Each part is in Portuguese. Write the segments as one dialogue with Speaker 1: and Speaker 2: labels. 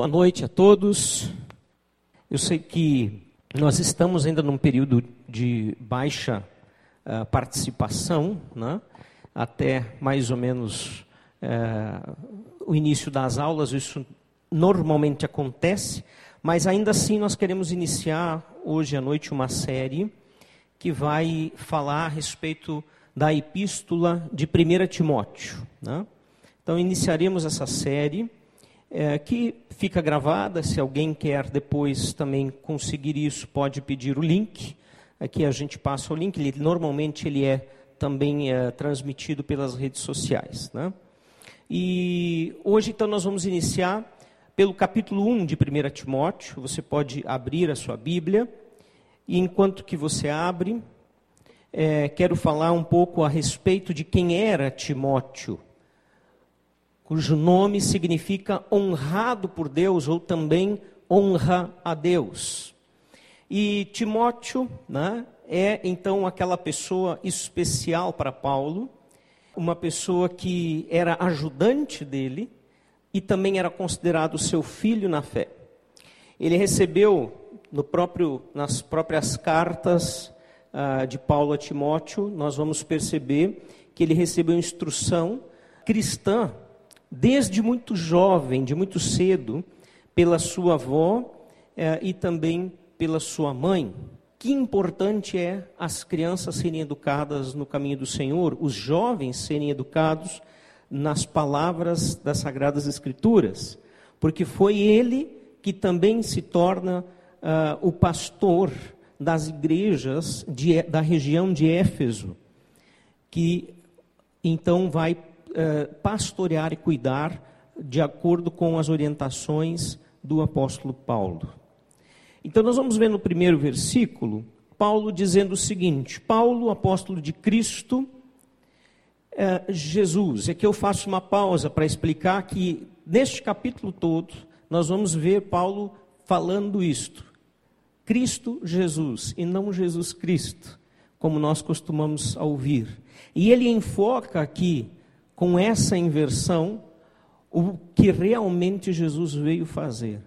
Speaker 1: Boa noite a todos. Eu sei que nós estamos ainda num período de baixa uh, participação, né? até mais ou menos uh, o início das aulas, isso normalmente acontece, mas ainda assim nós queremos iniciar hoje à noite uma série que vai falar a respeito da epístola de 1 Timóteo. Né? Então iniciaremos essa série é, que fica gravada. Se alguém quer depois também conseguir isso, pode pedir o link. Aqui a gente passa o link. Ele, normalmente ele é também é, transmitido pelas redes sociais. Né? E hoje então nós vamos iniciar pelo capítulo 1 de 1 Timóteo. Você pode abrir a sua Bíblia. E enquanto que você abre, é, quero falar um pouco a respeito de quem era Timóteo cujo nome significa honrado por Deus ou também honra a Deus. E Timóteo né, é então aquela pessoa especial para Paulo, uma pessoa que era ajudante dele e também era considerado seu filho na fé. Ele recebeu no próprio, nas próprias cartas uh, de Paulo a Timóteo, nós vamos perceber que ele recebeu instrução cristã desde muito jovem, de muito cedo, pela sua avó eh, e também pela sua mãe. Que importante é as crianças serem educadas no caminho do Senhor, os jovens serem educados nas palavras das Sagradas Escrituras, porque foi ele que também se torna uh, o pastor das igrejas de, da região de Éfeso, que então vai eh, pastorear e cuidar de acordo com as orientações do apóstolo Paulo. Então, nós vamos ver no primeiro versículo, Paulo dizendo o seguinte: Paulo, apóstolo de Cristo, eh, Jesus. Aqui eu faço uma pausa para explicar que neste capítulo todo, nós vamos ver Paulo falando isto. Cristo Jesus e não Jesus Cristo, como nós costumamos ouvir. E ele enfoca aqui com essa inversão, o que realmente Jesus veio fazer: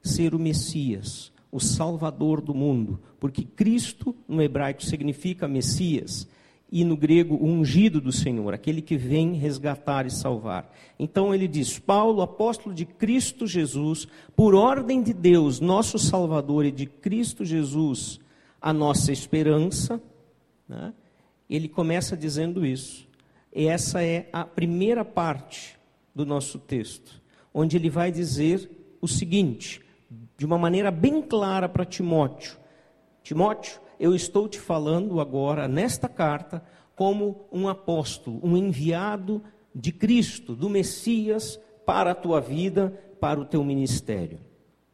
Speaker 1: ser o Messias, o Salvador do mundo. Porque Cristo, no hebraico, significa Messias, e no grego, o ungido do Senhor, aquele que vem resgatar e salvar. Então ele diz: Paulo, apóstolo de Cristo Jesus, por ordem de Deus, nosso Salvador, e de Cristo Jesus, a nossa esperança. Né? Ele começa dizendo isso. E essa é a primeira parte do nosso texto, onde ele vai dizer o seguinte, de uma maneira bem clara para Timóteo: Timóteo, eu estou te falando agora, nesta carta, como um apóstolo, um enviado de Cristo, do Messias, para a tua vida, para o teu ministério.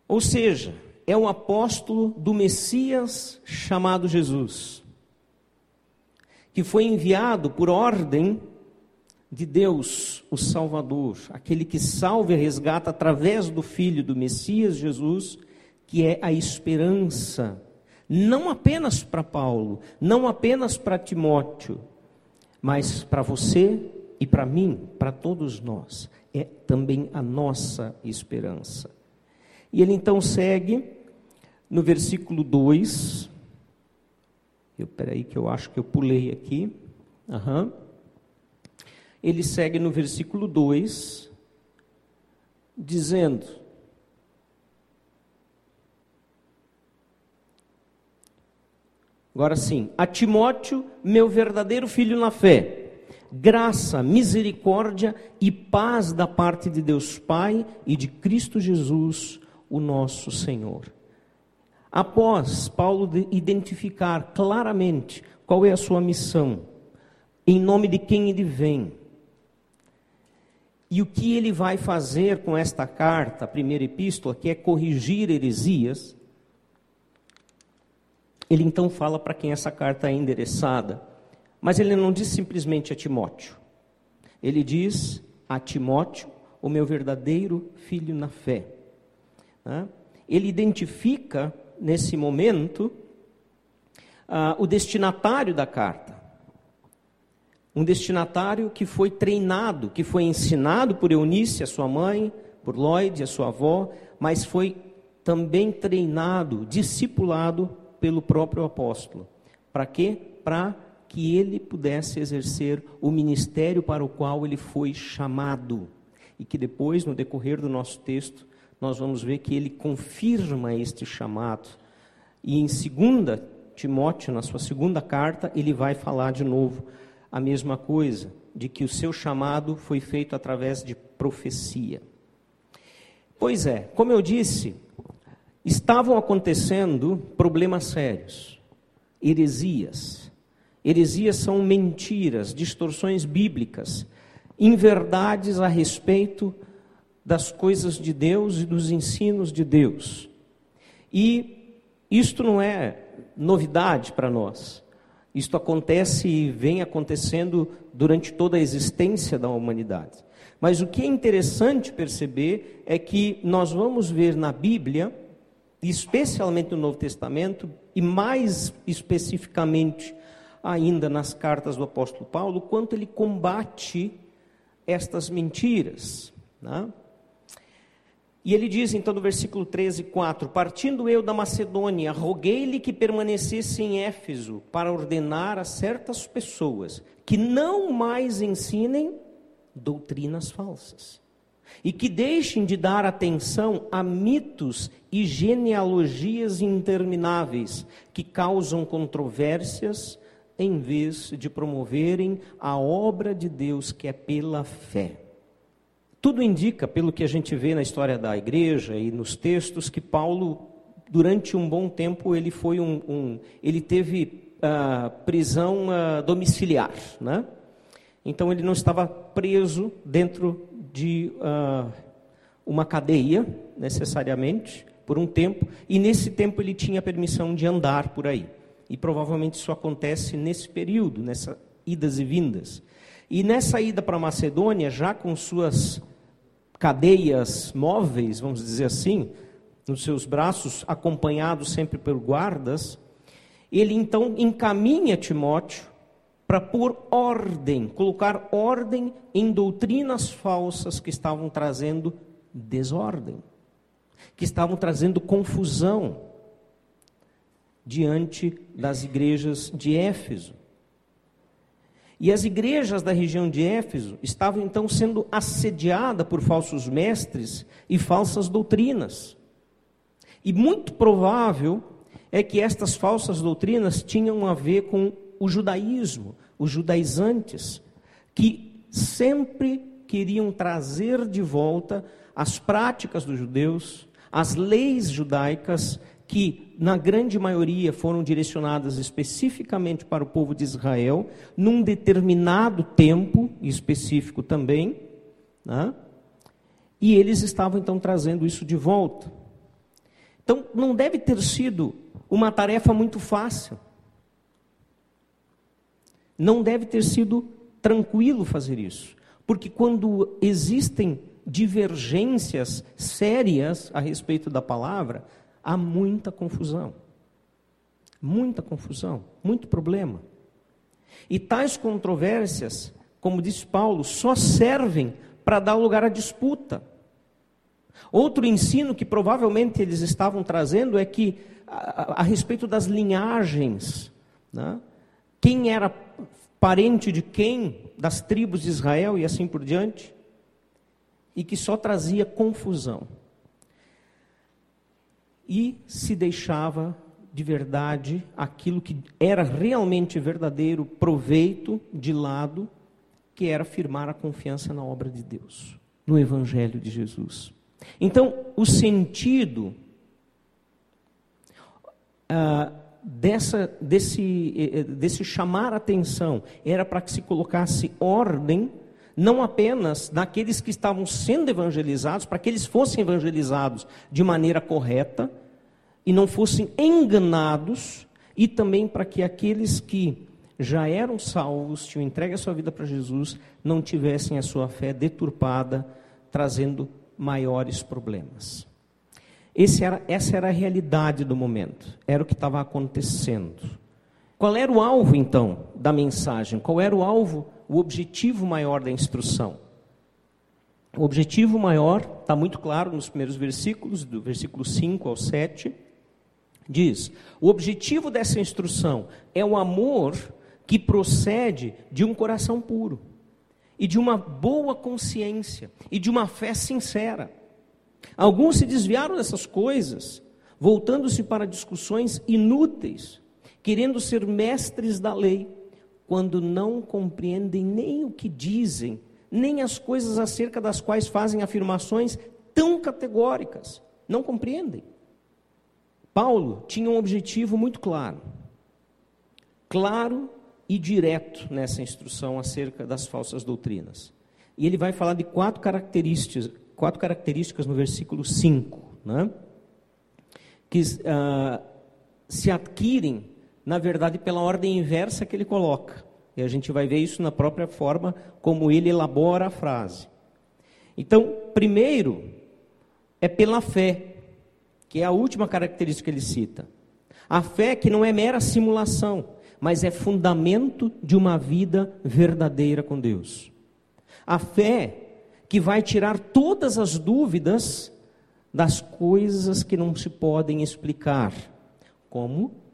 Speaker 1: Ou seja, é um apóstolo do Messias chamado Jesus que foi enviado por ordem de Deus, o Salvador, aquele que salva e resgata através do Filho do Messias Jesus, que é a esperança, não apenas para Paulo, não apenas para Timóteo, mas para você e para mim, para todos nós, é também a nossa esperança. E ele então segue no versículo 2, eu, peraí, que eu acho que eu pulei aqui. Uhum. Ele segue no versículo 2, dizendo: Agora sim, a Timóteo, meu verdadeiro filho na fé, graça, misericórdia e paz da parte de Deus Pai e de Cristo Jesus, o nosso Senhor. Após Paulo identificar claramente qual é a sua missão, em nome de quem ele vem, e o que ele vai fazer com esta carta, a primeira epístola, que é corrigir heresias, ele então fala para quem essa carta é endereçada. Mas ele não diz simplesmente a Timóteo. Ele diz a Timóteo, o meu verdadeiro filho na fé. Ele identifica nesse momento, uh, o destinatário da carta. Um destinatário que foi treinado, que foi ensinado por Eunice, a sua mãe, por Lloyd, a sua avó, mas foi também treinado, discipulado pelo próprio apóstolo. Para quê? Para que ele pudesse exercer o ministério para o qual ele foi chamado. E que depois, no decorrer do nosso texto, nós vamos ver que ele confirma este chamado. E em 2 Timóteo, na sua segunda carta, ele vai falar de novo a mesma coisa, de que o seu chamado foi feito através de profecia. Pois é, como eu disse, estavam acontecendo problemas sérios, heresias. Heresias são mentiras, distorções bíblicas, inverdades a respeito das coisas de Deus e dos ensinos de Deus. E isto não é novidade para nós. Isto acontece e vem acontecendo durante toda a existência da humanidade. Mas o que é interessante perceber é que nós vamos ver na Bíblia, especialmente no Novo Testamento, e mais especificamente ainda nas cartas do apóstolo Paulo, quanto ele combate estas mentiras. Né? E ele diz então no versículo 13, 4: Partindo eu da Macedônia, roguei-lhe que permanecesse em Éfeso, para ordenar a certas pessoas que não mais ensinem doutrinas falsas, e que deixem de dar atenção a mitos e genealogias intermináveis que causam controvérsias, em vez de promoverem a obra de Deus que é pela fé. Tudo indica, pelo que a gente vê na história da igreja e nos textos, que Paulo, durante um bom tempo, ele foi um, um ele teve uh, prisão uh, domiciliar, né? Então ele não estava preso dentro de uh, uma cadeia, necessariamente, por um tempo, e nesse tempo ele tinha permissão de andar por aí. E provavelmente isso acontece nesse período, nessas idas e vindas. E nessa ida para Macedônia, já com suas cadeias móveis, vamos dizer assim, nos seus braços, acompanhado sempre por guardas, ele então encaminha Timóteo para pôr ordem, colocar ordem em doutrinas falsas que estavam trazendo desordem, que estavam trazendo confusão diante das igrejas de Éfeso. E as igrejas da região de Éfeso estavam então sendo assediadas por falsos mestres e falsas doutrinas. E muito provável é que estas falsas doutrinas tinham a ver com o judaísmo, os judaizantes, que sempre queriam trazer de volta as práticas dos judeus, as leis judaicas que, na grande maioria, foram direcionadas especificamente para o povo de Israel, num determinado tempo específico também, né? e eles estavam então trazendo isso de volta. Então, não deve ter sido uma tarefa muito fácil. Não deve ter sido tranquilo fazer isso, porque quando existem divergências sérias a respeito da palavra, há muita confusão. Muita confusão, muito problema. E tais controvérsias, como diz Paulo, só servem para dar lugar à disputa. Outro ensino que provavelmente eles estavam trazendo é que, a, a respeito das linhagens, né? quem era parente de quem, das tribos de Israel e assim por diante, e que só trazia confusão e se deixava de verdade aquilo que era realmente verdadeiro proveito de lado, que era firmar a confiança na obra de Deus, no Evangelho de Jesus. Então, o sentido ah, dessa, desse, eh, eh, desse chamar atenção era para que se colocasse ordem não apenas naqueles que estavam sendo evangelizados, para que eles fossem evangelizados de maneira correta e não fossem enganados, e também para que aqueles que já eram salvos, tinham entregue a sua vida para Jesus, não tivessem a sua fé deturpada, trazendo maiores problemas. Era, essa era a realidade do momento, era o que estava acontecendo. Qual era o alvo, então, da mensagem? Qual era o alvo o objetivo maior da instrução. O objetivo maior está muito claro nos primeiros versículos, do versículo 5 ao 7. Diz: o objetivo dessa instrução é o amor que procede de um coração puro, e de uma boa consciência, e de uma fé sincera. Alguns se desviaram dessas coisas, voltando-se para discussões inúteis, querendo ser mestres da lei, quando não compreendem nem o que dizem, nem as coisas acerca das quais fazem afirmações tão categóricas. Não compreendem. Paulo tinha um objetivo muito claro, claro e direto nessa instrução acerca das falsas doutrinas. E ele vai falar de quatro características, quatro características no versículo 5, né? que uh, se adquirem, na verdade, pela ordem inversa que ele coloca. E a gente vai ver isso na própria forma como ele elabora a frase. Então, primeiro, é pela fé que é a última característica que ele cita. A fé que não é mera simulação, mas é fundamento de uma vida verdadeira com Deus. A fé que vai tirar todas as dúvidas das coisas que não se podem explicar, como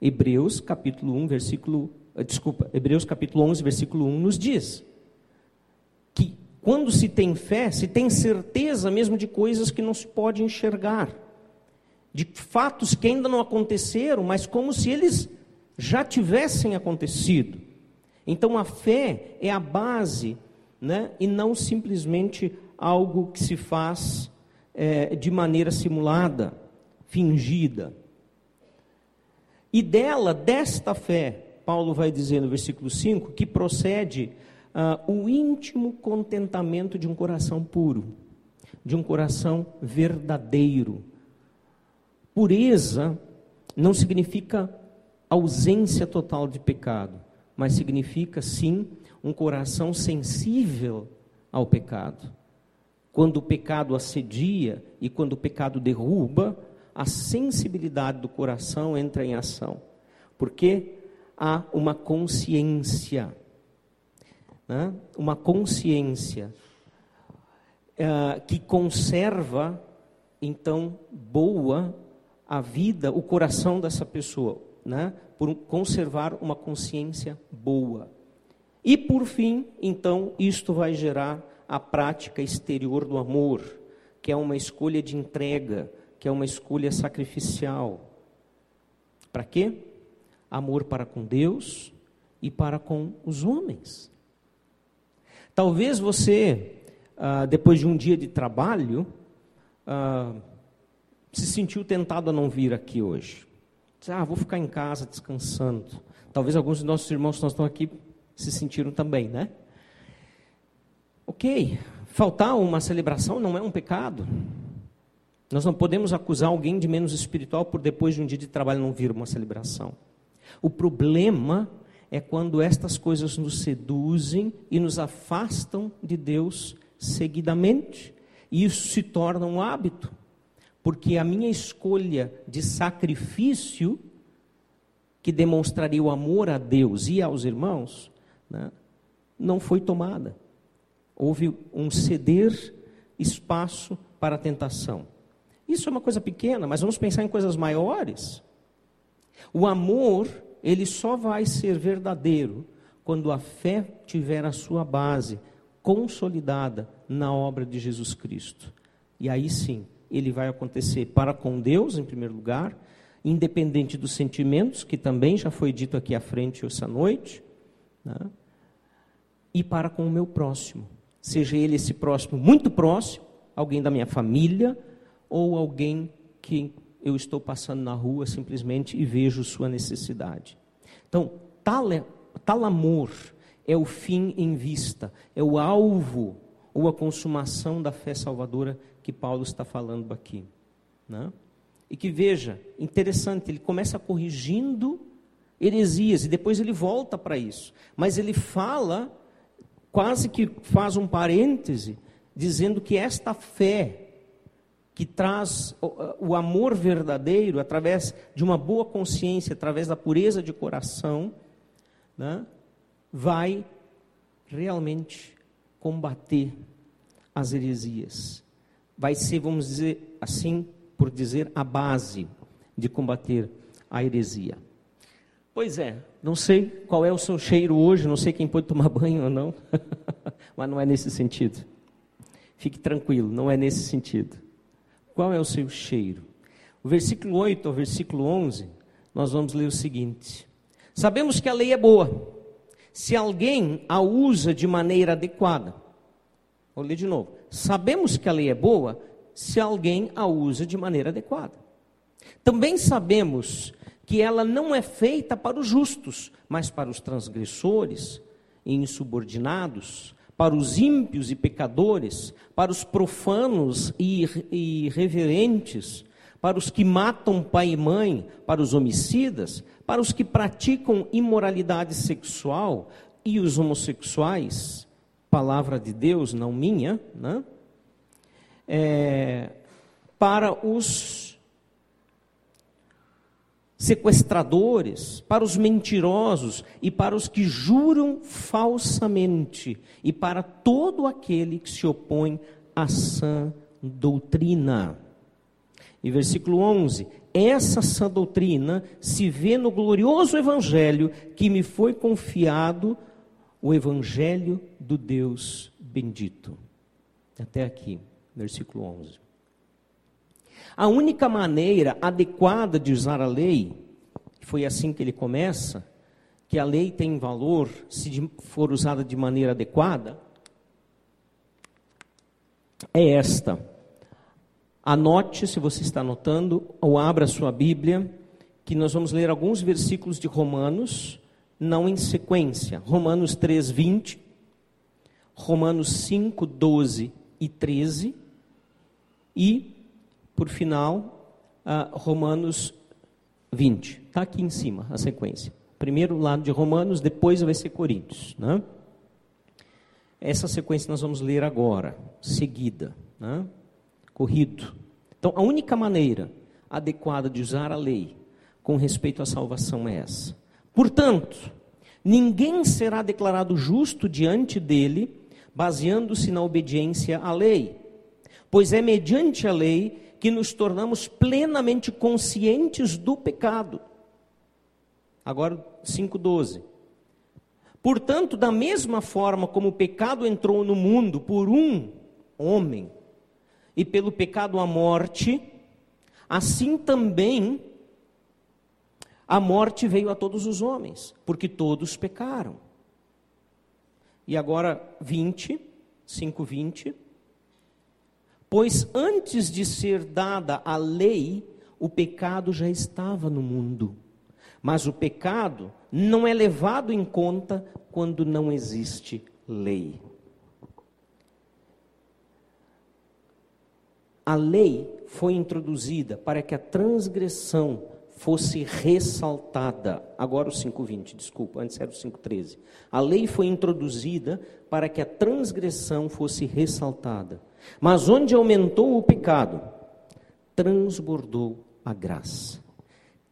Speaker 1: Hebreus capítulo 1, versículo, desculpa, Hebreus capítulo 11, versículo 1 nos diz quando se tem fé, se tem certeza mesmo de coisas que não se pode enxergar, de fatos que ainda não aconteceram, mas como se eles já tivessem acontecido. Então a fé é a base, né, e não simplesmente algo que se faz é, de maneira simulada, fingida. E dela, desta fé, Paulo vai dizer no versículo 5, que procede uh, o íntimo contentamento de um coração puro, de um coração verdadeiro. Pureza não significa ausência total de pecado, mas significa sim um coração sensível ao pecado. Quando o pecado assedia e quando o pecado derruba, a sensibilidade do coração entra em ação, porque há uma consciência né? uma consciência uh, que conserva, então, boa a vida, o coração dessa pessoa, né? por conservar uma consciência boa. E por fim, então, isto vai gerar a prática exterior do amor, que é uma escolha de entrega, que é uma escolha sacrificial. Para quê? Amor para com Deus e para com os homens. Talvez você, ah, depois de um dia de trabalho, ah, se sentiu tentado a não vir aqui hoje. Ah, vou ficar em casa descansando. Talvez alguns de nossos irmãos que nós estão aqui se sentiram também, né? Ok, faltar uma celebração não é um pecado. Nós não podemos acusar alguém de menos espiritual por depois de um dia de trabalho não vir uma celebração. O problema é quando estas coisas nos seduzem e nos afastam de Deus seguidamente. E isso se torna um hábito, porque a minha escolha de sacrifício, que demonstraria o amor a Deus e aos irmãos, né, não foi tomada. Houve um ceder espaço para a tentação. Isso é uma coisa pequena, mas vamos pensar em coisas maiores. O amor ele só vai ser verdadeiro quando a fé tiver a sua base consolidada na obra de Jesus Cristo. E aí sim, ele vai acontecer para com Deus, em primeiro lugar, independente dos sentimentos, que também já foi dito aqui à frente essa noite, né? e para com o meu próximo. Seja ele esse próximo muito próximo, alguém da minha família, ou alguém que eu estou passando na rua simplesmente e vejo sua necessidade. Então, tal, é, tal amor é o fim em vista, é o alvo ou a consumação da fé salvadora que Paulo está falando aqui. Né? E que veja, interessante, ele começa corrigindo heresias e depois ele volta para isso. Mas ele fala, quase que faz um parêntese, dizendo que esta fé que traz o amor verdadeiro através de uma boa consciência, através da pureza de coração, né, vai realmente combater as heresias. Vai ser, vamos dizer assim, por dizer, a base de combater a heresia. Pois é, não sei qual é o seu cheiro hoje, não sei quem pode tomar banho ou não, mas não é nesse sentido. Fique tranquilo, não é nesse sentido. Qual é o seu cheiro? O versículo 8 ao versículo 11, nós vamos ler o seguinte: Sabemos que a lei é boa, se alguém a usa de maneira adequada. Vou ler de novo. Sabemos que a lei é boa se alguém a usa de maneira adequada. Também sabemos que ela não é feita para os justos, mas para os transgressores e insubordinados, para os ímpios e pecadores, para os profanos e irreverentes, para os que matam pai e mãe, para os homicidas, para os que praticam imoralidade sexual e os homossexuais, palavra de Deus, não minha, né? É, para os sequestradores, para os mentirosos e para os que juram falsamente, e para todo aquele que se opõe à sã doutrina. E versículo 11: Essa sã doutrina se vê no glorioso evangelho que me foi confiado, o evangelho do Deus bendito. Até aqui, versículo 11. A única maneira adequada de usar a lei, foi assim que ele começa, que a lei tem valor se for usada de maneira adequada, é esta. Anote, se você está anotando, ou abra sua Bíblia, que nós vamos ler alguns versículos de Romanos, não em sequência. Romanos 3, 20, Romanos 5, 12 e 13, e por final, uh, Romanos 20. Está aqui em cima a sequência. Primeiro lado de Romanos, depois vai ser Coríntios. Né? Essa sequência nós vamos ler agora, seguida, né? corrido. Então, a única maneira adequada de usar a lei com respeito à salvação é essa. Portanto, ninguém será declarado justo diante dele, baseando-se na obediência à lei, pois é mediante a lei que nos tornamos plenamente conscientes do pecado. Agora, 5,12. Portanto, da mesma forma como o pecado entrou no mundo por um homem, e pelo pecado a morte, assim também a morte veio a todos os homens, porque todos pecaram. E agora 20, 5, 20. Pois antes de ser dada a lei, o pecado já estava no mundo. Mas o pecado não é levado em conta quando não existe lei. A lei foi introduzida para que a transgressão fosse ressaltada. Agora o 5:20, desculpa, antes era o 5:13. A lei foi introduzida para que a transgressão fosse ressaltada. Mas onde aumentou o pecado, transbordou a graça.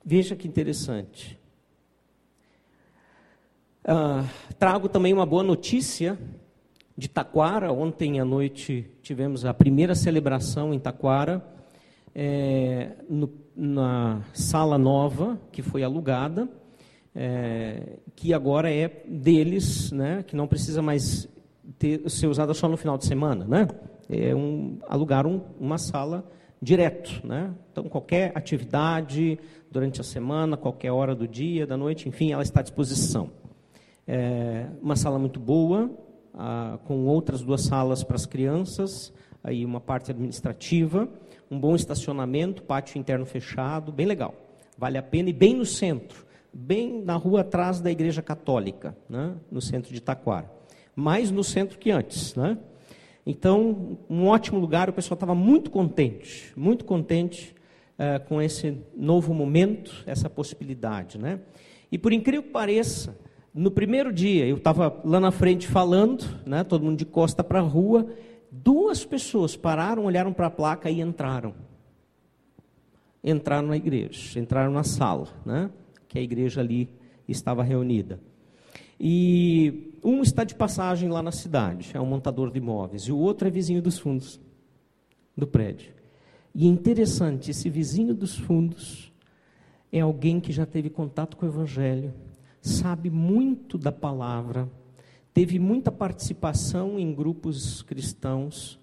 Speaker 1: Veja que interessante. Ah, trago também uma boa notícia de Taquara. Ontem à noite tivemos a primeira celebração em Taquara, é, no, na sala nova que foi alugada, é, que agora é deles, né, que não precisa mais ter, ser usada só no final de semana, né? é um, alugar um, uma sala direto. Né? Então, qualquer atividade durante a semana, qualquer hora do dia, da noite, enfim, ela está à disposição. É uma sala muito boa, com outras duas salas para as crianças, aí uma parte administrativa, um bom estacionamento, pátio interno fechado, bem legal. Vale a pena e bem no centro, bem na rua atrás da Igreja Católica, né? no centro de Taquara. Mais no centro que antes, né? Então, um ótimo lugar, o pessoal estava muito contente, muito contente uh, com esse novo momento, essa possibilidade. Né? E por incrível que pareça, no primeiro dia, eu estava lá na frente falando, né, todo mundo de costa para a rua, duas pessoas pararam, olharam para a placa e entraram. Entraram na igreja, entraram na sala, né, que a igreja ali estava reunida. E um está de passagem lá na cidade, é um montador de imóveis, e o outro é vizinho dos fundos do prédio. E é interessante, esse vizinho dos fundos é alguém que já teve contato com o Evangelho, sabe muito da palavra, teve muita participação em grupos cristãos,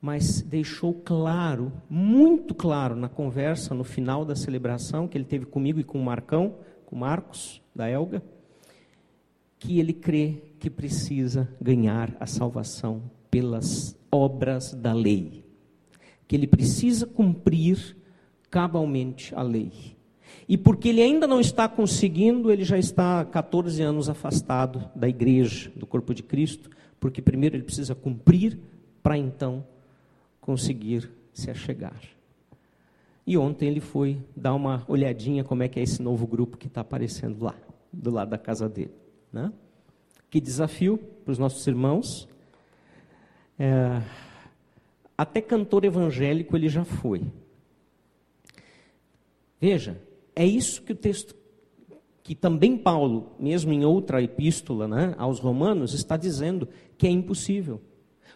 Speaker 1: mas deixou claro, muito claro na conversa no final da celebração que ele teve comigo e com o Marcão, com o Marcos, da Elga, que ele crê que precisa ganhar a salvação pelas obras da lei, que ele precisa cumprir cabalmente a lei. E porque ele ainda não está conseguindo, ele já está há 14 anos afastado da igreja, do corpo de Cristo, porque primeiro ele precisa cumprir para então conseguir se achegar. E ontem ele foi dar uma olhadinha como é que é esse novo grupo que está aparecendo lá, do lado da casa dele. Né? Que desafio para os nossos irmãos. É, até cantor evangélico ele já foi. Veja, é isso que o texto, que também Paulo, mesmo em outra epístola né, aos Romanos, está dizendo que é impossível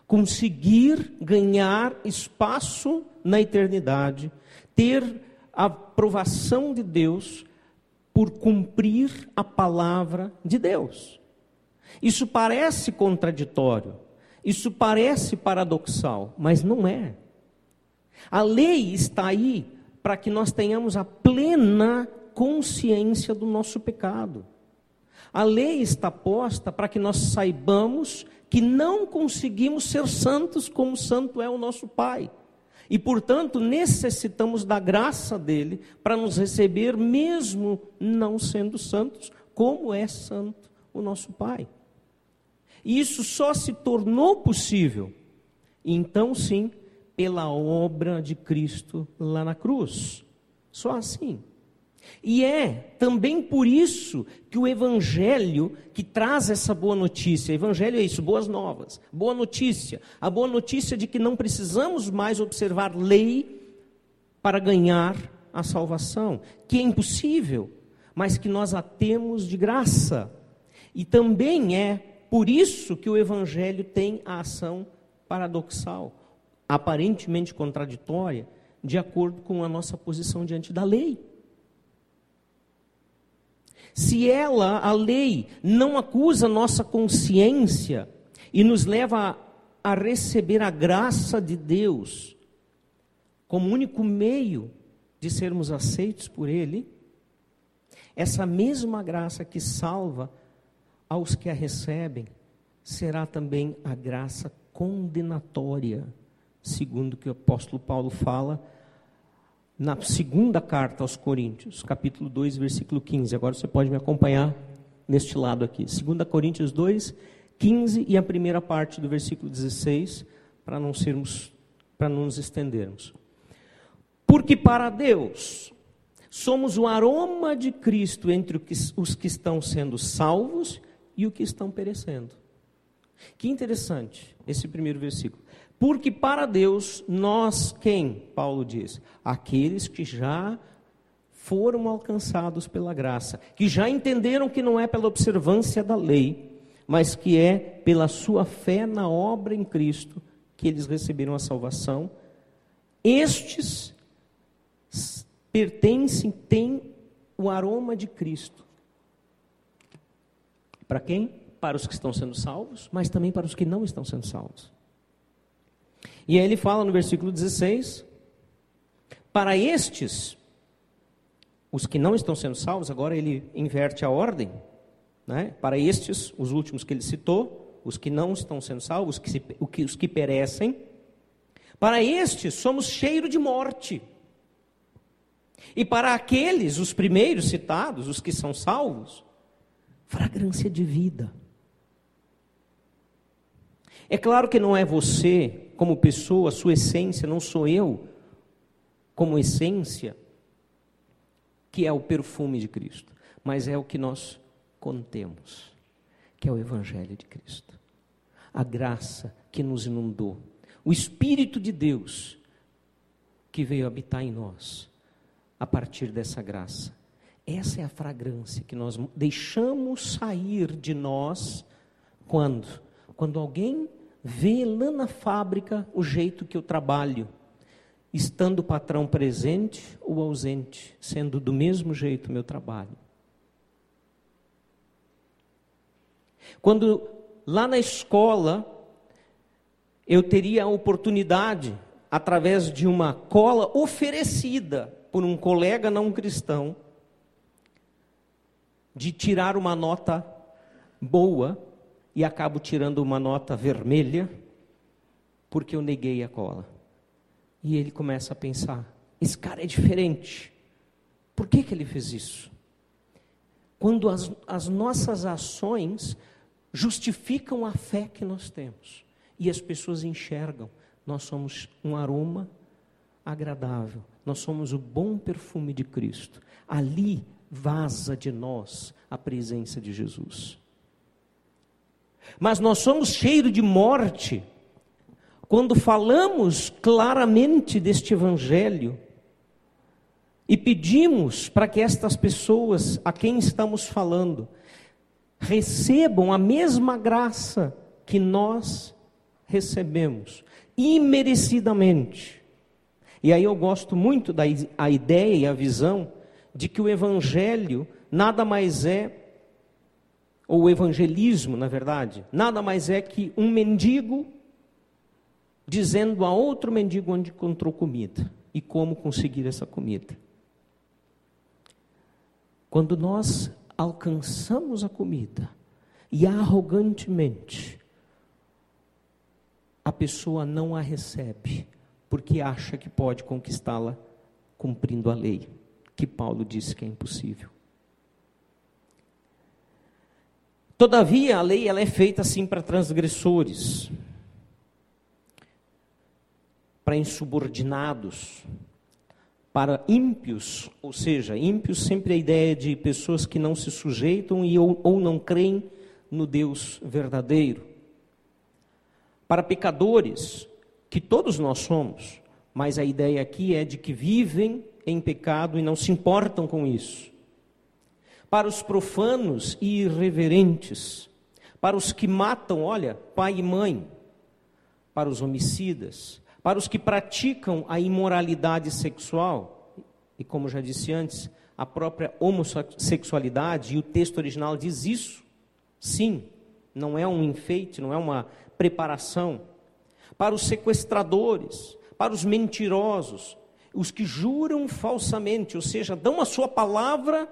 Speaker 1: conseguir ganhar espaço na eternidade, ter a aprovação de Deus por cumprir a palavra de Deus. Isso parece contraditório, isso parece paradoxal, mas não é. A lei está aí para que nós tenhamos a plena consciência do nosso pecado. A lei está posta para que nós saibamos que não conseguimos ser santos como santo é o nosso Pai. E, portanto, necessitamos da graça dele para nos receber, mesmo não sendo santos, como é santo o nosso Pai. E isso só se tornou possível, então sim, pela obra de Cristo lá na cruz. Só assim. E é também por isso que o Evangelho que traz essa boa notícia, Evangelho é isso, boas novas, boa notícia, a boa notícia de que não precisamos mais observar lei para ganhar a salvação, que é impossível, mas que nós a temos de graça. E também é por isso que o Evangelho tem a ação paradoxal, aparentemente contraditória, de acordo com a nossa posição diante da lei. Se ela, a lei, não acusa nossa consciência e nos leva a, a receber a graça de Deus como único meio de sermos aceitos por Ele, essa mesma graça que salva aos que a recebem será também a graça condenatória, segundo o que o apóstolo Paulo fala na segunda carta aos Coríntios, capítulo 2, versículo 15. Agora você pode me acompanhar neste lado aqui. 2 Coríntios 2, 15 e a primeira parte do versículo 16, para não sermos para não nos estendermos. Porque para Deus somos o aroma de Cristo entre os que estão sendo salvos e os que estão perecendo. Que interessante esse primeiro versículo. Porque para Deus, nós quem? Paulo diz: aqueles que já foram alcançados pela graça, que já entenderam que não é pela observância da lei, mas que é pela sua fé na obra em Cristo que eles receberam a salvação. Estes pertencem, têm o aroma de Cristo. Para quem? Para os que estão sendo salvos, mas também para os que não estão sendo salvos. E aí ele fala no versículo 16: Para estes, os que não estão sendo salvos, agora ele inverte a ordem, né? para estes, os últimos que ele citou, os que não estão sendo salvos, os que, se, os que perecem, para estes somos cheiro de morte. E para aqueles, os primeiros citados, os que são salvos, fragrância de vida. É claro que não é você como pessoa, sua essência, não sou eu como essência, que é o perfume de Cristo, mas é o que nós contemos, que é o Evangelho de Cristo. A graça que nos inundou, o Espírito de Deus que veio habitar em nós a partir dessa graça. Essa é a fragrância que nós deixamos sair de nós quando? Quando alguém vê lá na fábrica o jeito que eu trabalho, estando o patrão presente ou ausente, sendo do mesmo jeito o meu trabalho. Quando lá na escola eu teria a oportunidade, através de uma cola oferecida por um colega não cristão, de tirar uma nota boa e acabo tirando uma nota vermelha porque eu neguei a cola. E ele começa a pensar: esse cara é diferente. Por que, que ele fez isso? Quando as, as nossas ações justificam a fé que nós temos e as pessoas enxergam, nós somos um aroma agradável, nós somos o bom perfume de Cristo. Ali vaza de nós a presença de Jesus. Mas nós somos cheios de morte quando falamos claramente deste Evangelho e pedimos para que estas pessoas a quem estamos falando recebam a mesma graça que nós recebemos, imerecidamente. E aí eu gosto muito da a ideia e a visão de que o evangelho nada mais é, ou o evangelismo, na verdade, nada mais é que um mendigo dizendo a outro mendigo onde encontrou comida e como conseguir essa comida. Quando nós alcançamos a comida e arrogantemente a pessoa não a recebe porque acha que pode conquistá-la cumprindo a lei que Paulo disse que é impossível. Todavia, a lei ela é feita assim para transgressores, para insubordinados, para ímpios, ou seja, ímpios sempre é a ideia de pessoas que não se sujeitam e ou, ou não creem no Deus verdadeiro. Para pecadores, que todos nós somos, mas a ideia aqui é de que vivem em pecado e não se importam com isso. Para os profanos e irreverentes, para os que matam, olha, pai e mãe, para os homicidas, para os que praticam a imoralidade sexual, e como já disse antes, a própria homossexualidade, e o texto original diz isso, sim, não é um enfeite, não é uma preparação. Para os sequestradores, para os mentirosos, os que juram falsamente, ou seja, dão a sua palavra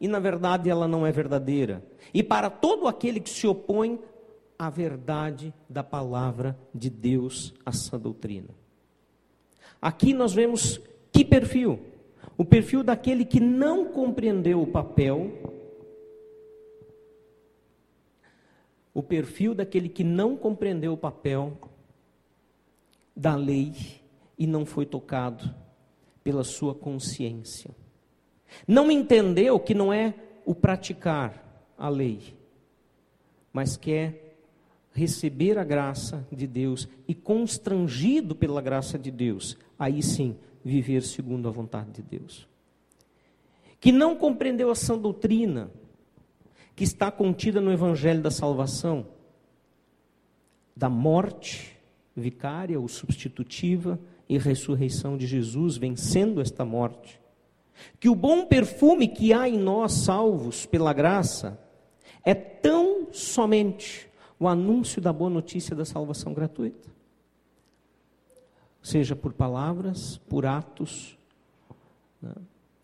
Speaker 1: e na verdade ela não é verdadeira. E para todo aquele que se opõe à verdade da palavra de Deus, essa doutrina. Aqui nós vemos que perfil? O perfil daquele que não compreendeu o papel, o perfil daquele que não compreendeu o papel da lei e não foi tocado pela sua consciência. Não entendeu que não é o praticar a lei, mas quer receber a graça de Deus e constrangido pela graça de Deus, aí sim viver segundo a vontade de Deus. Que não compreendeu a sã doutrina que está contida no evangelho da salvação, da morte vicária ou substitutiva e ressurreição de Jesus, vencendo esta morte. Que o bom perfume que há em nós, salvos pela graça, é tão somente o anúncio da boa notícia da salvação gratuita. Seja por palavras, por atos, né?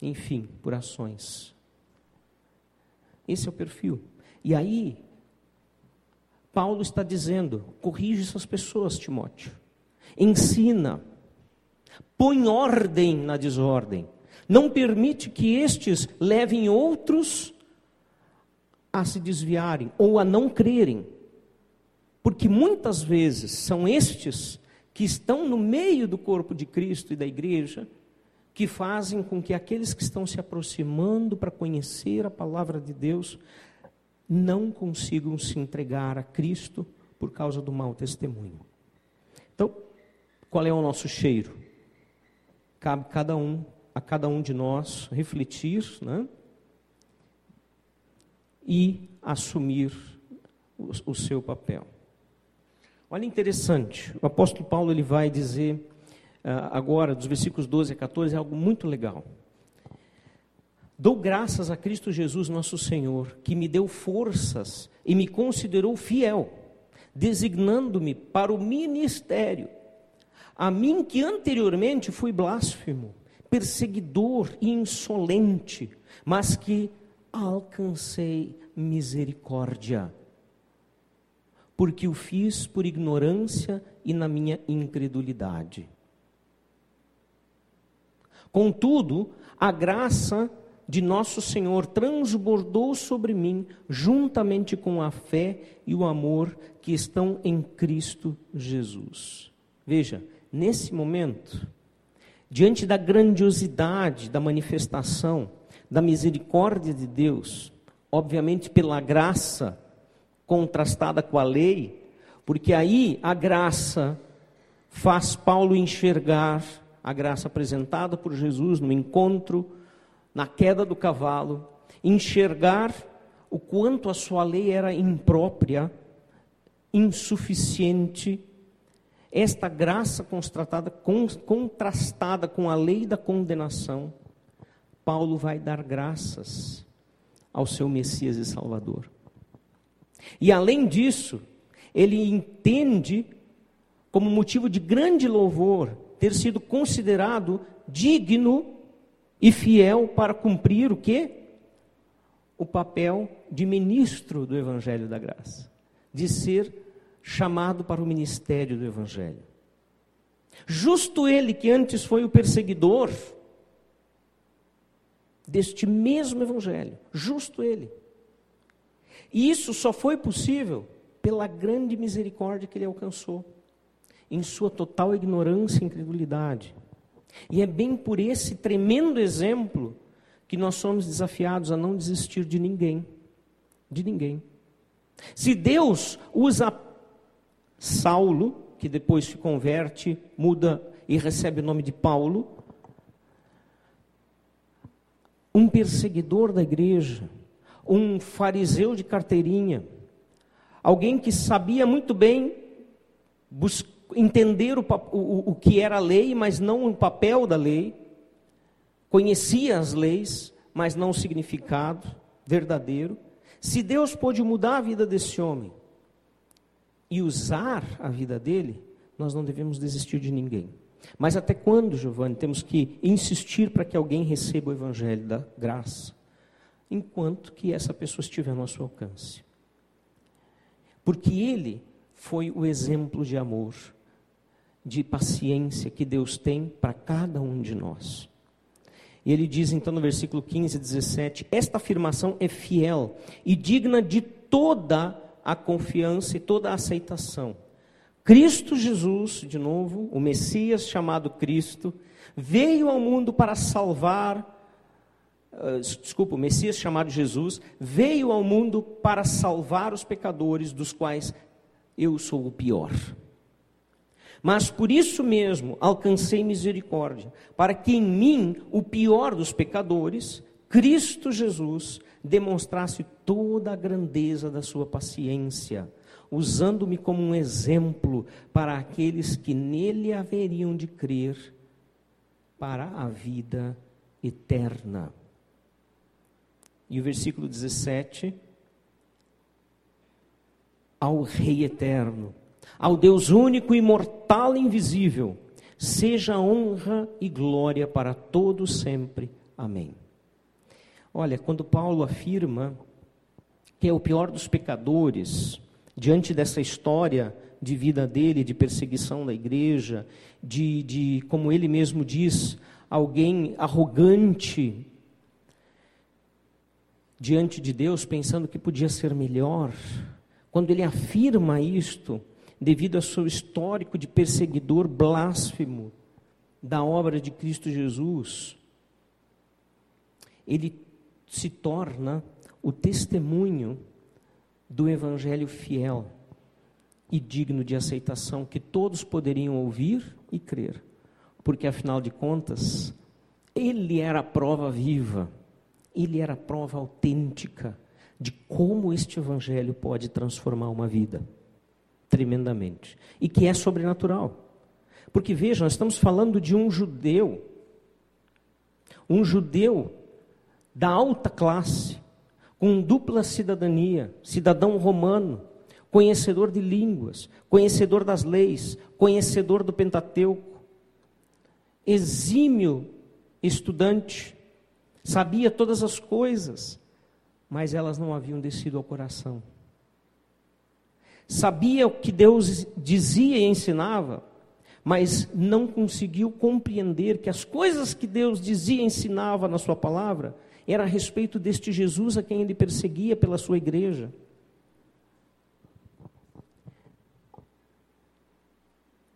Speaker 1: enfim, por ações. Esse é o perfil. E aí, Paulo está dizendo: corrige essas pessoas, Timóteo. Ensina, põe ordem na desordem, não permite que estes levem outros a se desviarem ou a não crerem, porque muitas vezes são estes que estão no meio do corpo de Cristo e da igreja que fazem com que aqueles que estão se aproximando para conhecer a palavra de Deus não consigam se entregar a Cristo por causa do mau testemunho. Então, qual é o nosso cheiro? cabe cada um, a cada um de nós refletir, né? e assumir o, o seu papel. Olha interessante, o apóstolo Paulo ele vai dizer uh, agora, dos versículos 12 a 14, é algo muito legal. Dou graças a Cristo Jesus, nosso Senhor, que me deu forças e me considerou fiel, designando-me para o ministério. A mim que anteriormente fui blasfemo, perseguidor e insolente, mas que alcancei misericórdia porque o fiz por ignorância e na minha incredulidade. Contudo, a graça de nosso Senhor transbordou sobre mim, juntamente com a fé e o amor que estão em Cristo Jesus. Veja, nesse momento, diante da grandiosidade da manifestação da misericórdia de Deus, obviamente pela graça contrastada com a lei, porque aí a graça faz Paulo enxergar a graça apresentada por Jesus no encontro, na queda do cavalo, enxergar o quanto a sua lei era imprópria, insuficiente. Esta graça contrastada, com a lei da condenação, Paulo vai dar graças ao seu Messias e Salvador. E além disso, ele entende como motivo de grande louvor ter sido considerado digno e fiel para cumprir o quê? O papel de ministro do evangelho da graça, de ser chamado para o ministério do evangelho. Justo ele que antes foi o perseguidor deste mesmo evangelho, justo ele. E isso só foi possível pela grande misericórdia que ele alcançou, em sua total ignorância e incredulidade. E é bem por esse tremendo exemplo que nós somos desafiados a não desistir de ninguém. De ninguém. Se Deus usa Saulo, que depois se converte, muda e recebe o nome de Paulo, um perseguidor da igreja, um fariseu de carteirinha, alguém que sabia muito bem entender o, o, o que era a lei, mas não o papel da lei, conhecia as leis, mas não o significado verdadeiro. Se Deus pôde mudar a vida desse homem e usar a vida dele, nós não devemos desistir de ninguém. Mas até quando, Giovanni, temos que insistir para que alguém receba o evangelho da graça? enquanto que essa pessoa estiver ao nosso alcance. Porque ele foi o exemplo de amor, de paciência que Deus tem para cada um de nós. E ele diz então no versículo 15 e 17: Esta afirmação é fiel e digna de toda a confiança e toda a aceitação. Cristo Jesus, de novo, o Messias chamado Cristo, veio ao mundo para salvar uh, desculpa, o Messias chamado Jesus, veio ao mundo para salvar os pecadores, dos quais eu sou o pior. Mas por isso mesmo alcancei misericórdia, para que em mim, o pior dos pecadores, Cristo Jesus, demonstrasse toda a grandeza da sua paciência, usando-me como um exemplo para aqueles que nele haveriam de crer para a vida eterna. E o versículo 17: Ao Rei eterno, ao Deus único, imortal e invisível, seja honra e glória para todos sempre. Amém. Olha, quando Paulo afirma que é o pior dos pecadores, diante dessa história de vida dele, de perseguição da igreja, de, de como ele mesmo diz, alguém arrogante, diante de Deus pensando que podia ser melhor, quando ele afirma isto, devido ao seu histórico de perseguidor blasfemo da obra de Cristo Jesus, ele se torna o testemunho do evangelho fiel e digno de aceitação que todos poderiam ouvir e crer, porque afinal de contas, ele era a prova viva ele era a prova autêntica de como este evangelho pode transformar uma vida tremendamente. E que é sobrenatural. Porque veja, nós estamos falando de um judeu, um judeu da alta classe, com dupla cidadania, cidadão romano, conhecedor de línguas, conhecedor das leis, conhecedor do Pentateuco, exímio estudante, sabia todas as coisas, mas elas não haviam descido ao coração. Sabia o que Deus dizia e ensinava, mas não conseguiu compreender que as coisas que Deus dizia e ensinava na sua palavra era a respeito deste Jesus a quem ele perseguia pela sua igreja.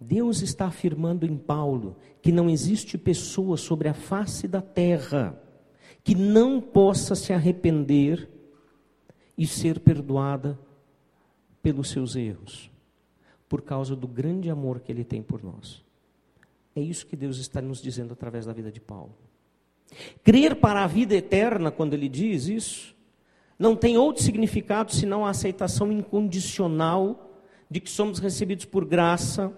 Speaker 1: Deus está afirmando em Paulo que não existe pessoa sobre a face da terra que não possa se arrepender e ser perdoada pelos seus erros, por causa do grande amor que ele tem por nós. É isso que Deus está nos dizendo através da vida de Paulo. Crer para a vida eterna, quando ele diz isso, não tem outro significado senão a aceitação incondicional de que somos recebidos por graça,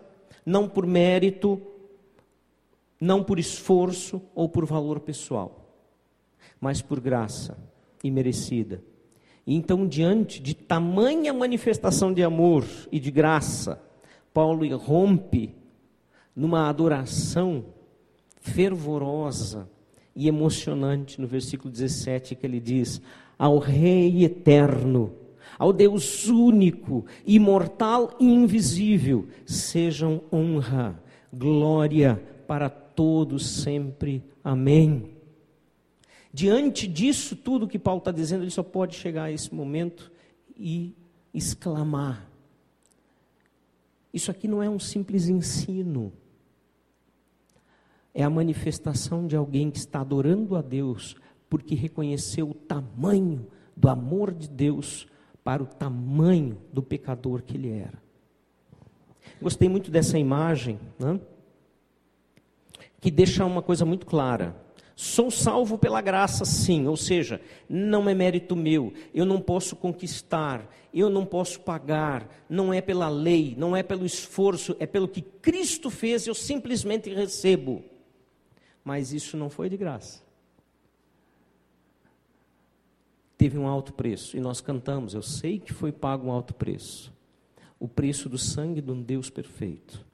Speaker 1: não por mérito, não por esforço ou por valor pessoal, mas por graça imerecida. E então, diante de tamanha manifestação de amor e de graça, Paulo rompe numa adoração fervorosa e emocionante no versículo 17 que ele diz: Ao Rei eterno, ao Deus único, imortal e invisível, sejam honra, glória para todos sempre. Amém. Diante disso tudo que Paulo está dizendo, ele só pode chegar a esse momento e exclamar: Isso aqui não é um simples ensino é a manifestação de alguém que está adorando a Deus porque reconheceu o tamanho do amor de Deus para o tamanho do pecador que ele era. Gostei muito dessa imagem, né? que deixa uma coisa muito clara. Sou salvo pela graça, sim, ou seja, não é mérito meu, eu não posso conquistar, eu não posso pagar, não é pela lei, não é pelo esforço, é pelo que Cristo fez, eu simplesmente recebo mas isso não foi de graça. Teve um alto preço, e nós cantamos, eu sei que foi pago um alto preço. O preço do sangue de um Deus perfeito.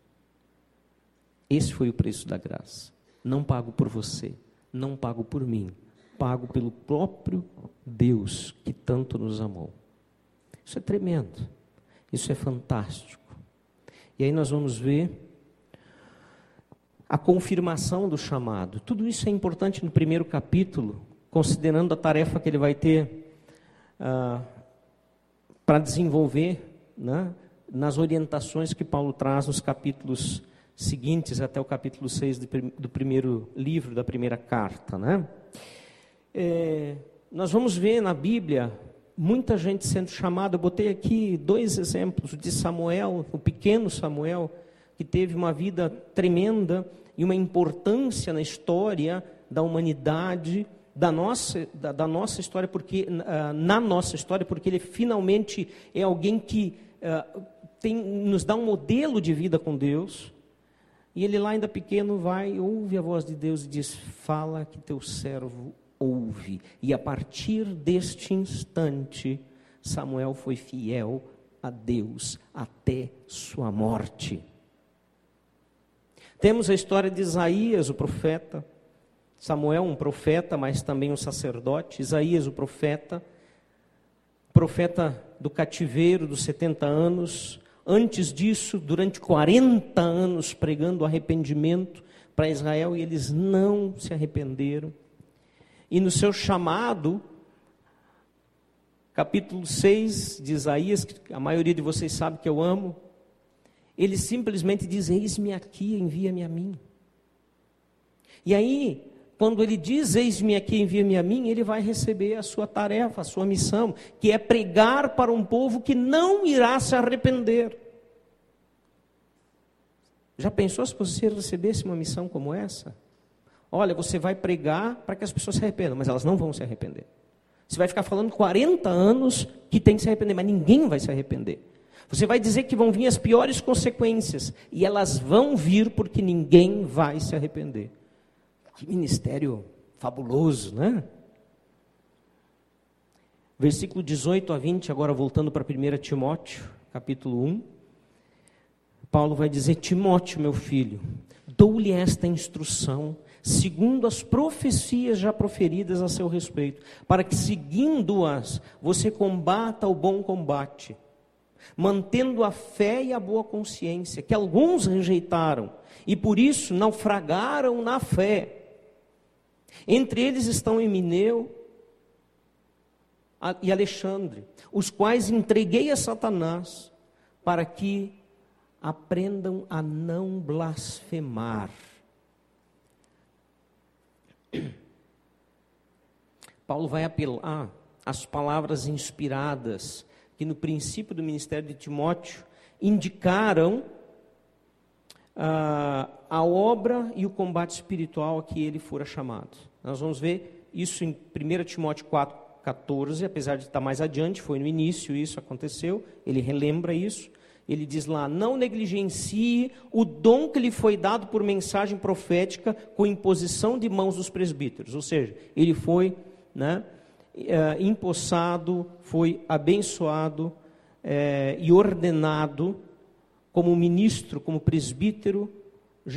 Speaker 1: Esse foi o preço da graça. Não pago por você, não pago por mim, pago pelo próprio Deus que tanto nos amou. Isso é tremendo, isso é fantástico. E aí nós vamos ver a confirmação do chamado. Tudo isso é importante no primeiro capítulo, considerando a tarefa que ele vai ter ah, para desenvolver né, nas orientações que Paulo traz nos capítulos seguintes, até o capítulo 6 do primeiro livro, da primeira carta. Né? É, nós vamos ver na Bíblia muita gente sendo chamada. Eu botei aqui dois exemplos: de Samuel, o pequeno Samuel, que teve uma vida tremenda e uma importância na história da humanidade, da nossa, da, da nossa história, porque uh, na nossa história, porque ele finalmente é alguém que uh, tem, nos dá um modelo de vida com Deus. E ele lá ainda pequeno vai, ouve a voz de Deus e diz: Fala que teu servo ouve. E a partir deste instante, Samuel foi fiel a Deus até sua morte. Temos a história de Isaías, o profeta, Samuel, um profeta, mas também um sacerdote, Isaías, o profeta, profeta do cativeiro dos 70 anos, antes disso, durante 40 anos, pregando arrependimento para Israel e eles não se arrependeram. E no seu chamado, capítulo 6 de Isaías, que a maioria de vocês sabe que eu amo, ele simplesmente diz: Eis-me aqui, envia-me a mim. E aí, quando ele diz: Eis-me aqui, envia-me a mim, ele vai receber a sua tarefa, a sua missão, que é pregar para um povo que não irá se arrepender. Já pensou se você recebesse uma missão como essa? Olha, você vai pregar para que as pessoas se arrependam, mas elas não vão se arrepender. Você vai ficar falando 40 anos que tem que se arrepender, mas ninguém vai se arrepender. Você vai dizer que vão vir as piores consequências, e elas vão vir porque ninguém vai se arrepender. Que ministério fabuloso, né? Versículo 18 a 20, agora voltando para 1 Timóteo, capítulo 1. Paulo vai dizer: Timóteo, meu filho, dou-lhe esta instrução, segundo as profecias já proferidas a seu respeito, para que, seguindo-as, você combata o bom combate, mantendo a fé e a boa consciência, que alguns rejeitaram e por isso naufragaram na fé. Entre eles estão Emineu, e Alexandre, os quais entreguei a Satanás para que aprendam a não blasfemar. Paulo vai apelar às palavras inspiradas que no princípio do ministério de Timóteo indicaram ah, a obra e o combate espiritual a que ele fora chamado. Nós vamos ver isso em 1 Timóteo 4, 14, apesar de estar mais adiante, foi no início isso aconteceu, ele relembra isso. Ele diz lá: não negligencie o dom que lhe foi dado por mensagem profética com imposição de mãos dos presbíteros. Ou seja, ele foi né, é, empossado, foi abençoado é, e ordenado como ministro, como presbítero,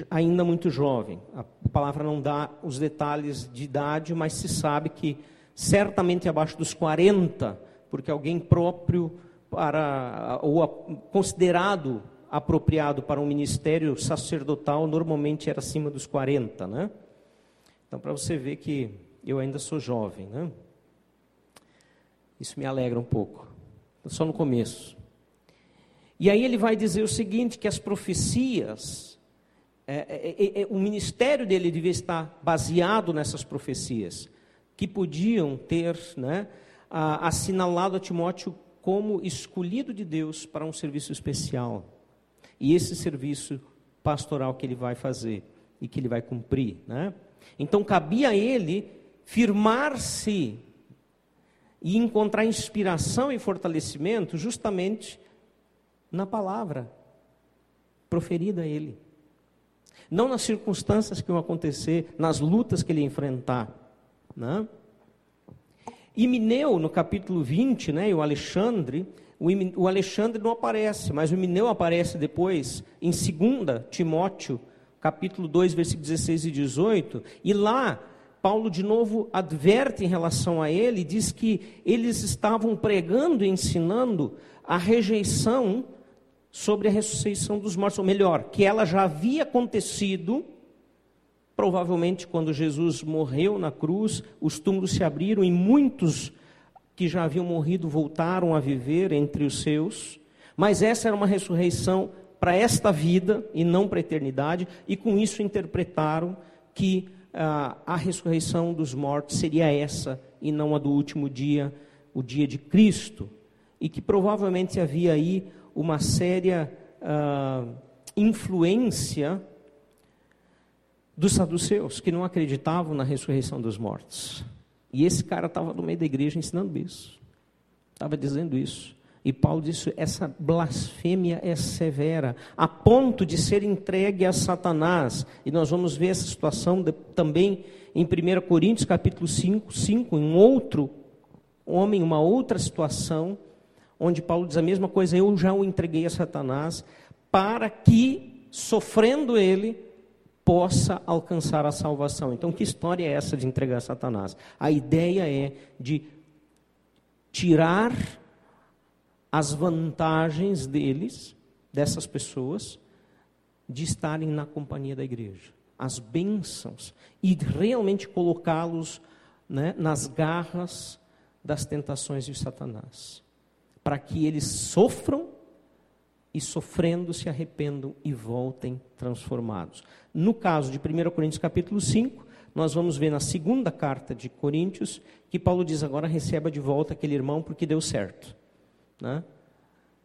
Speaker 1: ainda muito jovem. A palavra não dá os detalhes de idade, mas se sabe que certamente abaixo dos 40, porque alguém próprio para ou considerado apropriado para um ministério sacerdotal normalmente era acima dos 40, né? Então para você ver que eu ainda sou jovem, né? Isso me alegra um pouco. Só no começo. E aí ele vai dizer o seguinte: que as profecias, é, é, é, é o ministério dele devia estar baseado nessas profecias que podiam ter né, assinalado a Timóteo como escolhido de Deus para um serviço especial. E esse serviço pastoral que ele vai fazer e que ele vai cumprir. Né? Então cabia a ele firmar-se e encontrar inspiração e fortalecimento justamente na palavra proferida a ele. Não nas circunstâncias que vão acontecer, nas lutas que ele enfrentar. Né? E Mineu, no capítulo 20, né, e o Alexandre, o Alexandre não aparece, mas o Mineu aparece depois, em 2 Timóteo, capítulo 2, versículos 16 e 18, e lá Paulo de novo adverte em relação a ele, diz que eles estavam pregando e ensinando a rejeição sobre a ressurreição dos mortos, ou melhor, que ela já havia acontecido Provavelmente, quando Jesus morreu na cruz, os túmulos se abriram e muitos que já haviam morrido voltaram a viver entre os seus. Mas essa era uma ressurreição para esta vida e não para a eternidade, e com isso interpretaram que ah, a ressurreição dos mortos seria essa e não a do último dia, o dia de Cristo, e que provavelmente havia aí uma séria ah, influência dos saduceus, que não acreditavam na ressurreição dos mortos. E esse cara estava no meio da igreja ensinando isso. Estava dizendo isso. E Paulo disse: essa blasfêmia é severa, a ponto de ser entregue a Satanás. E nós vamos ver essa situação de, também em 1 Coríntios capítulo 5, 5, em um outro homem, uma outra situação, onde Paulo diz a mesma coisa: eu já o entreguei a Satanás, para que, sofrendo ele, possa alcançar a salvação. Então, que história é essa de entregar Satanás? A ideia é de tirar as vantagens deles, dessas pessoas, de estarem na companhia da igreja, as bênçãos, e realmente colocá-los né, nas garras das tentações de Satanás, para que eles sofram e sofrendo se arrependam e voltem transformados. No caso de 1 Coríntios capítulo 5, nós vamos ver na segunda carta de Coríntios que Paulo diz agora receba de volta aquele irmão porque deu certo. Né?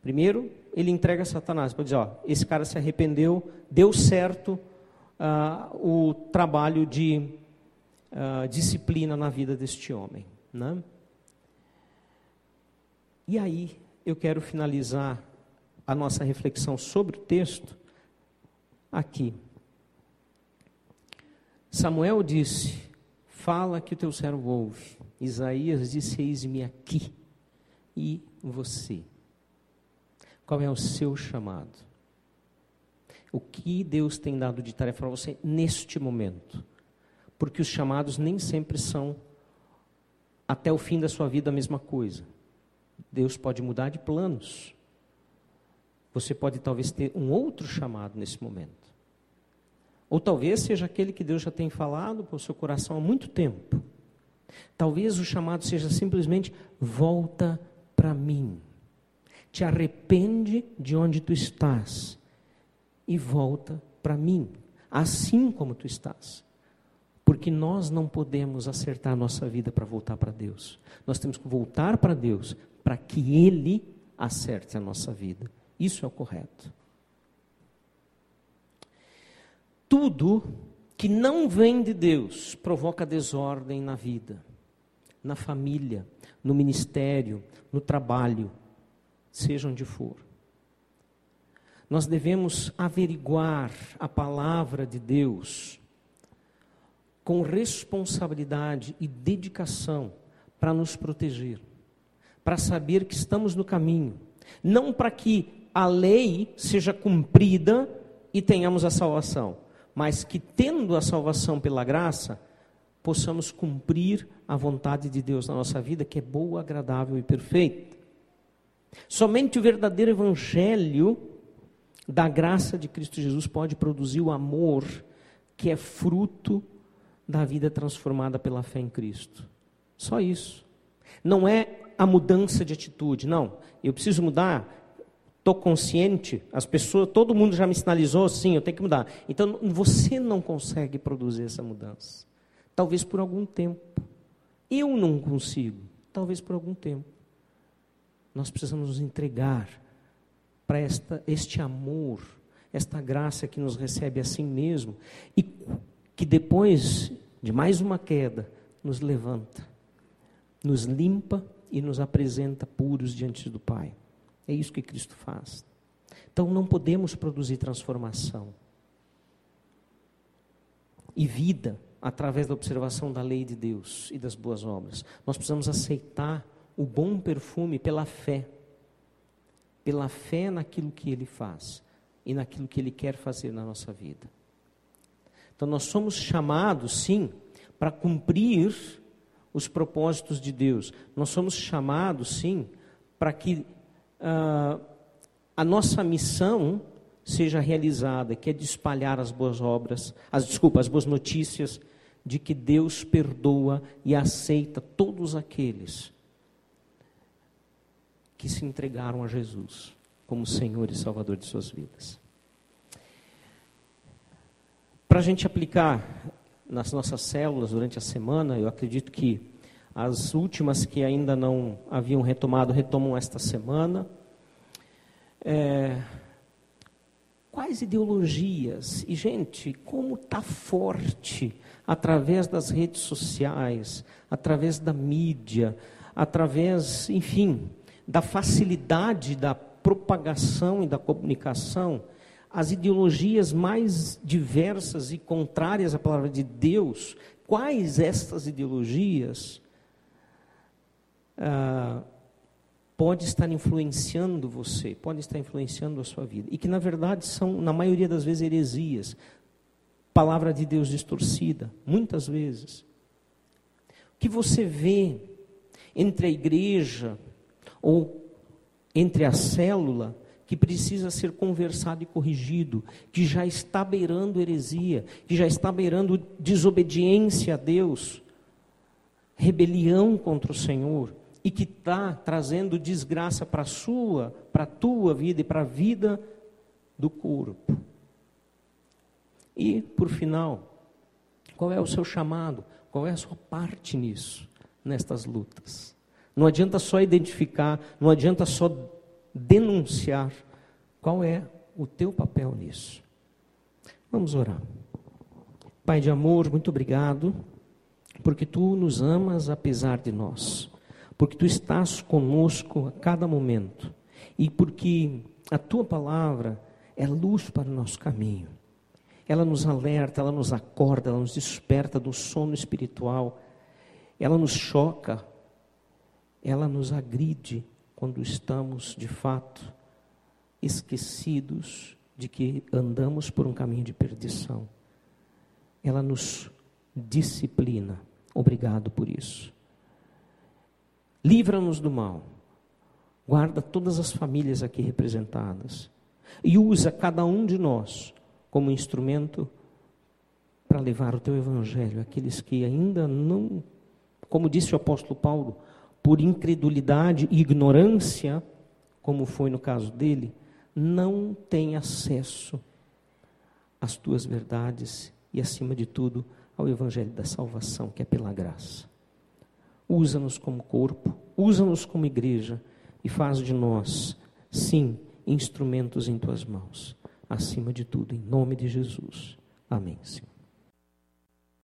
Speaker 1: Primeiro, ele entrega a Satanás, para dizer, ó, esse cara se arrependeu, deu certo uh, o trabalho de uh, disciplina na vida deste homem. Né? E aí, eu quero finalizar a nossa reflexão sobre o texto aqui. Samuel disse: Fala que o teu servo ouve. Isaías disse: Eis-me aqui. E você? Qual é o seu chamado? O que Deus tem dado de tarefa para você neste momento? Porque os chamados nem sempre são até o fim da sua vida a mesma coisa. Deus pode mudar de planos. Você pode talvez ter um outro chamado nesse momento. Ou talvez seja aquele que Deus já tem falado para o seu coração há muito tempo. Talvez o chamado seja simplesmente volta para mim. Te arrepende de onde tu estás e volta para mim, assim como tu estás. Porque nós não podemos acertar a nossa vida para voltar para Deus. Nós temos que voltar para Deus para que Ele acerte a nossa vida. Isso é o correto. Tudo que não vem de Deus provoca desordem na vida, na família, no ministério, no trabalho, seja onde for. Nós devemos averiguar a palavra de Deus com responsabilidade e dedicação para nos proteger, para saber que estamos no caminho, não para que a lei seja cumprida e tenhamos a salvação, mas que tendo a salvação pela graça, possamos cumprir a vontade de Deus na nossa vida, que é boa, agradável e perfeita. Somente o verdadeiro evangelho da graça de Cristo Jesus pode produzir o amor que é fruto da vida transformada pela fé em Cristo. Só isso. Não é a mudança de atitude, não. Eu preciso mudar Estou consciente, as pessoas, todo mundo já me sinalizou, sim, eu tenho que mudar. Então você não consegue produzir essa mudança. Talvez por algum tempo. Eu não consigo, talvez por algum tempo. Nós precisamos nos entregar para esta, este amor, esta graça que nos recebe assim mesmo e que depois de mais uma queda nos levanta, nos limpa e nos apresenta puros diante do Pai. É isso que Cristo faz. Então não podemos produzir transformação e vida através da observação da lei de Deus e das boas obras. Nós precisamos aceitar o bom perfume pela fé. Pela fé naquilo que ele faz e naquilo que ele quer fazer na nossa vida. Então nós somos chamados, sim, para cumprir os propósitos de Deus. Nós somos chamados, sim, para que uh, a nossa missão seja realizada, que é de espalhar as boas obras, as desculpa, as boas notícias de que Deus perdoa e aceita todos aqueles que se entregaram a Jesus como Senhor e Salvador de suas vidas. Para a gente aplicar nas nossas células durante a semana, eu acredito que as últimas que ainda não haviam retomado, retomam esta semana. É, quais ideologias? E, gente, como está forte através das redes sociais, através da mídia, através, enfim, da facilidade da propagação e da comunicação, as ideologias mais diversas e contrárias à palavra de Deus, quais estas ideologias ah, pode estar influenciando você, pode estar influenciando a sua vida. E que, na verdade, são, na maioria das vezes, heresias. Palavra de Deus distorcida, muitas vezes. O que você vê entre a igreja ou entre a célula que precisa ser conversado e corrigido, que já está beirando heresia, que já está beirando desobediência a Deus, rebelião contra o Senhor e que está trazendo desgraça para a sua, para a tua vida e para a vida do corpo. E, por final, qual é o seu chamado? Qual é a sua parte nisso, nestas lutas? Não adianta só identificar, não adianta só denunciar. Qual é o teu papel nisso? Vamos orar. Pai de amor, muito obrigado, porque tu nos amas apesar de nós porque tu estás conosco a cada momento e porque a tua palavra é luz para o nosso caminho. Ela nos alerta, ela nos acorda, ela nos desperta do sono espiritual, ela nos choca, ela nos agride quando estamos de fato esquecidos de que andamos por um caminho de perdição. Ela nos disciplina. Obrigado por isso. Livra-nos do mal. Guarda todas as famílias aqui representadas. E usa cada um de nós como instrumento para levar o teu evangelho àqueles que ainda não, como disse o apóstolo Paulo, por incredulidade e ignorância, como foi no caso dele, não têm acesso às tuas verdades e, acima de tudo, ao evangelho da salvação, que é pela graça. Usa-nos como corpo, usa-nos como igreja e faz de nós, sim, instrumentos em tuas mãos. Acima de tudo, em nome de Jesus. Amém, Senhor.